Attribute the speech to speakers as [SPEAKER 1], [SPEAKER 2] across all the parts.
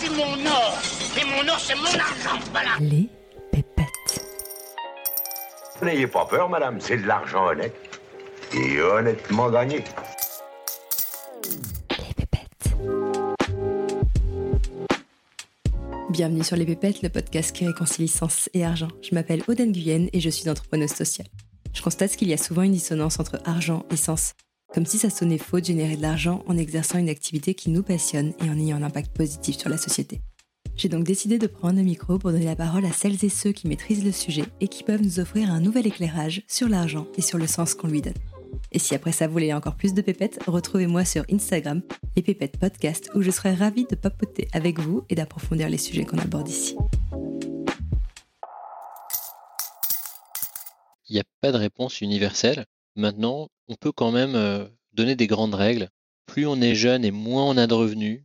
[SPEAKER 1] c'est mon or. Et mon or, c'est mon argent. Voilà.
[SPEAKER 2] Les pépettes.
[SPEAKER 3] N'ayez pas peur, madame, c'est de l'argent honnête. Et honnêtement gagné.
[SPEAKER 2] Les pépettes. Bienvenue sur Les Pépettes, le podcast qui réconcilie sens et argent. Je m'appelle Aude Guyenne et je suis entrepreneuse sociale. Je constate qu'il y a souvent une dissonance entre argent et sens. Comme si ça sonnait faux de générer de l'argent en exerçant une activité qui nous passionne et en ayant un impact positif sur la société. J'ai donc décidé de prendre le micro pour donner la parole à celles et ceux qui maîtrisent le sujet et qui peuvent nous offrir un nouvel éclairage sur l'argent et sur le sens qu'on lui donne. Et si après ça vous voulez encore plus de pépettes, retrouvez-moi sur Instagram, les pépettes podcast, où je serai ravie de papoter avec vous et d'approfondir les sujets qu'on aborde ici.
[SPEAKER 4] il n'y a pas de réponse universelle. Maintenant, on peut quand même donner des grandes règles. Plus on est jeune et moins on a de revenus,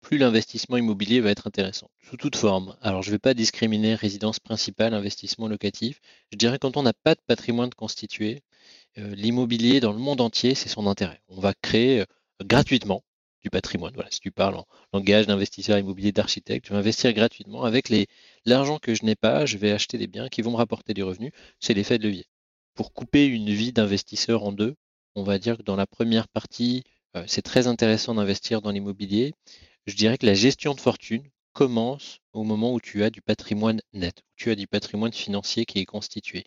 [SPEAKER 4] plus l'investissement immobilier va être intéressant, sous toute forme. Alors, je ne vais pas discriminer résidence principale, investissement locatif. Je dirais quand on n'a pas de patrimoine constitué, l'immobilier dans le monde entier, c'est son intérêt. On va créer gratuitement du patrimoine. Voilà, si tu parles en langage d'investisseur immobilier d'architecte, je vais investir gratuitement avec l'argent que je n'ai pas, je vais acheter des biens qui vont me rapporter du revenu. C'est l'effet de levier. Pour couper une vie d'investisseur en deux, on va dire que dans la première partie, euh, c'est très intéressant d'investir dans l'immobilier. Je dirais que la gestion de fortune commence au moment où tu as du patrimoine net, où tu as du patrimoine financier qui est constitué.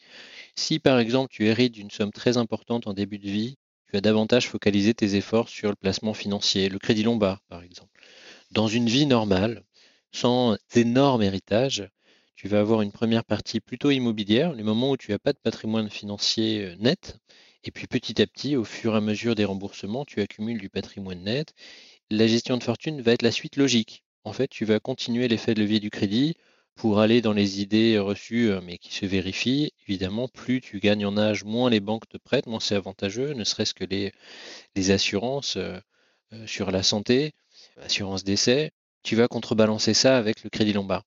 [SPEAKER 4] Si par exemple tu hérites d'une somme très importante en début de vie, tu as davantage focalisé tes efforts sur le placement financier, le crédit lombard par exemple. Dans une vie normale, sans énorme héritage, tu vas avoir une première partie plutôt immobilière, les moments où tu n'as pas de patrimoine financier euh, net, et puis petit à petit, au fur et à mesure des remboursements, tu accumules du patrimoine net. La gestion de fortune va être la suite logique. En fait, tu vas continuer l'effet de levier du crédit pour aller dans les idées reçues, euh, mais qui se vérifient, évidemment, plus tu gagnes en âge, moins les banques te prêtent, moins c'est avantageux, ne serait-ce que les, assurances euh, sur la santé, assurance décès, tu vas contrebalancer ça avec le crédit lombard.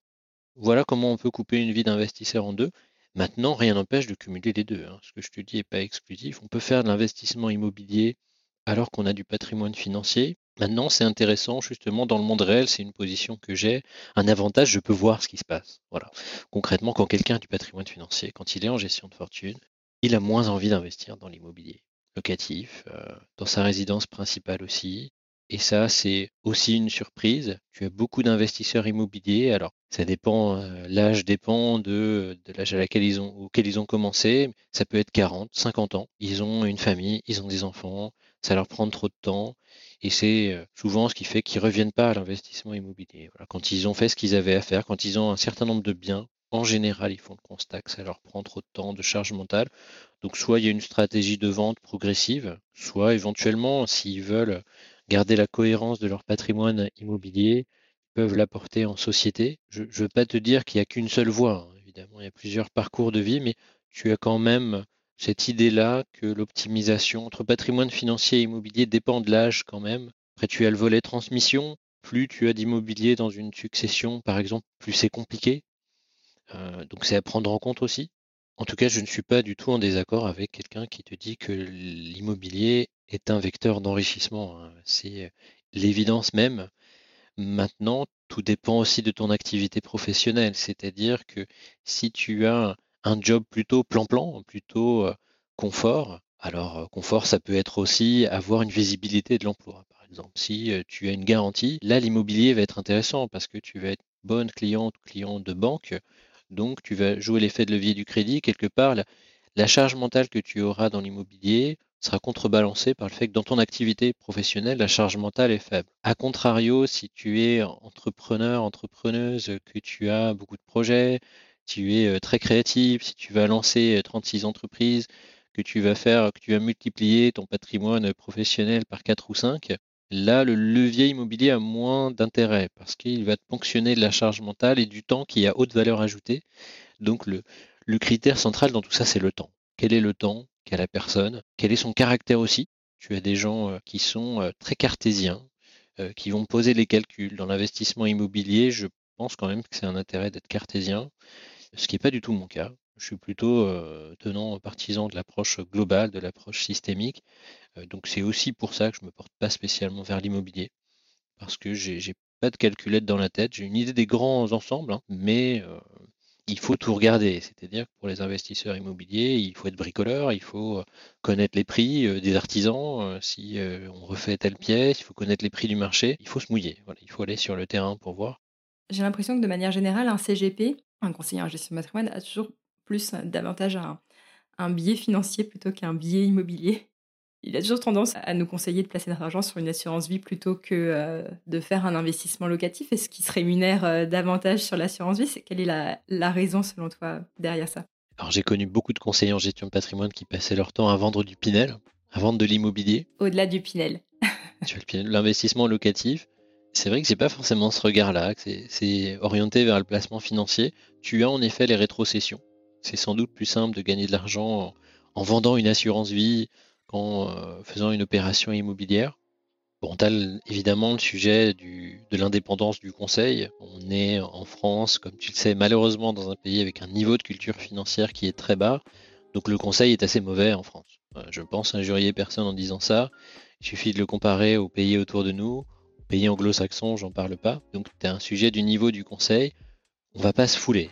[SPEAKER 4] Voilà comment on peut couper une vie d'investisseur en deux. Maintenant, rien n'empêche de cumuler les deux. Hein. Ce que je te dis n'est pas exclusif. On peut faire de l'investissement immobilier alors qu'on a du patrimoine financier. Maintenant, c'est intéressant, justement, dans le monde réel, c'est une position que j'ai. Un avantage, je peux voir ce qui se passe. Voilà. Concrètement, quand quelqu'un a du patrimoine financier, quand il est en gestion de fortune, il a moins envie d'investir dans l'immobilier locatif, euh, dans sa résidence principale aussi. Et ça, c'est aussi une surprise. Tu as beaucoup d'investisseurs immobiliers. Alors, ça dépend, euh, l'âge dépend de, l'âge à laquelle ils ont, auquel ils ont commencé. Ça peut être 40, 50 ans. Ils ont une famille, ils ont des enfants, ça leur prend trop de temps. Et c'est euh, souvent ce qui fait qu'ils ne reviennent pas à l'investissement immobilier. Quand ils ont fait ce qu'ils avaient à faire, quand ils ont un certain nombre de biens, en général, ils font le constat que ça leur prend trop de temps, de charge mentale. Donc, soit il y a une stratégie de vente progressive, soit éventuellement, s'ils veulent garder la cohérence de leur patrimoine immobilier, peuvent l'apporter en société. Je ne veux pas te dire qu'il n'y a qu'une seule voie. Hein. Évidemment, il y a plusieurs parcours de vie, mais tu as quand même cette idée-là que l'optimisation entre patrimoine financier et immobilier dépend de l'âge quand même. Après, tu as le volet transmission. Plus tu as d'immobilier dans une succession, par exemple, plus c'est compliqué. Euh, donc c'est à prendre en compte aussi. En tout cas, je ne suis pas du tout en désaccord avec quelqu'un qui te dit que l'immobilier est un vecteur d'enrichissement. Hein. C'est l'évidence même. Maintenant, tout dépend aussi de ton activité professionnelle. C'est-à-dire que si tu as un job plutôt plan-plan, plutôt confort. Alors, confort, ça peut être aussi avoir une visibilité de l'emploi, par exemple. Si tu as une garantie, là, l'immobilier va être intéressant parce que tu vas être bonne cliente client de banque. Donc, tu vas jouer l'effet de levier du crédit. Quelque part, la, charge mentale que tu auras dans l'immobilier sera contrebalancée par le fait que dans ton activité professionnelle, la charge mentale est faible. A contrario, si tu es entrepreneur, entrepreneuse, que tu as beaucoup de projets, tu es très créatif, si tu vas lancer 36 entreprises, que tu vas faire, que tu vas multiplier ton patrimoine professionnel par 4 ou 5, là, le levier immobilier a moins d'intérêt parce qu'il va te ponctionner de la charge mentale et du temps qui a haute valeur ajoutée. Donc, le critère central dans tout ça, c'est le temps. Quel est le temps qu'a la personne Quel est son caractère aussi? Tu as des gens qui sont très cartésiens, qui vont poser les calculs. Dans l'investissement immobilier, je pense quand même que c'est un intérêt d'être cartésien ce qui n'est pas du tout mon cas. Je suis plutôt euh, tenant partisan de l'approche globale, de l'approche systémique. Euh, donc c'est aussi pour ça que je ne me porte pas spécialement vers l'immobilier, parce que j'ai pas de calculette dans la tête. J'ai une idée des grands ensembles, hein, mais euh, il faut tout regarder. C'est-à-dire que pour les investisseurs immobiliers, il faut être bricoleur, il faut connaître les prix des artisans. si on refait telle pièce, il faut connaître les prix du marché. Il faut se mouiller. Il faut aller sur le terrain pour voir.
[SPEAKER 2] J'ai l'impression que de manière générale, un CGP, un conseiller en gestion de patrimoine, a toujours plus davantage un, un biais financier plutôt qu'un biais immobilier. Il a toujours tendance à nous conseiller de placer notre argent sur une assurance vie plutôt que euh, de faire un investissement locatif. Est-ce qui se rémunère euh, davantage sur l'assurance vie? Quelle est la, la, raison, selon toi, derrière ça?
[SPEAKER 4] Alors, j'ai connu beaucoup de conseillers en gestion de patrimoine qui passaient leur temps à vendre du Pinel, à vendre de l'immobilier.
[SPEAKER 2] Au-delà du Pinel.
[SPEAKER 4] L'investissement locatif, c'est vrai que c'est pas forcément ce regard-là, c'est orienté vers le placement financier. Tu as en effet les rétrocessions. C'est sans doute plus simple de gagner de l'argent en, vendant une assurance vie qu'en euh, faisant une opération immobilière. Bon, tu évidemment le sujet de l'indépendance du conseil. On est en France, comme tu le sais, malheureusement dans un pays avec un niveau de culture financière qui est très bas. Donc le conseil est assez mauvais en France. Euh, je pense injurier personne en disant ça. Il suffit de le comparer aux pays autour de nous. Aux pays anglo-saxons, j'en parle pas. Donc tu as un sujet du niveau du conseil. On va pas se fouler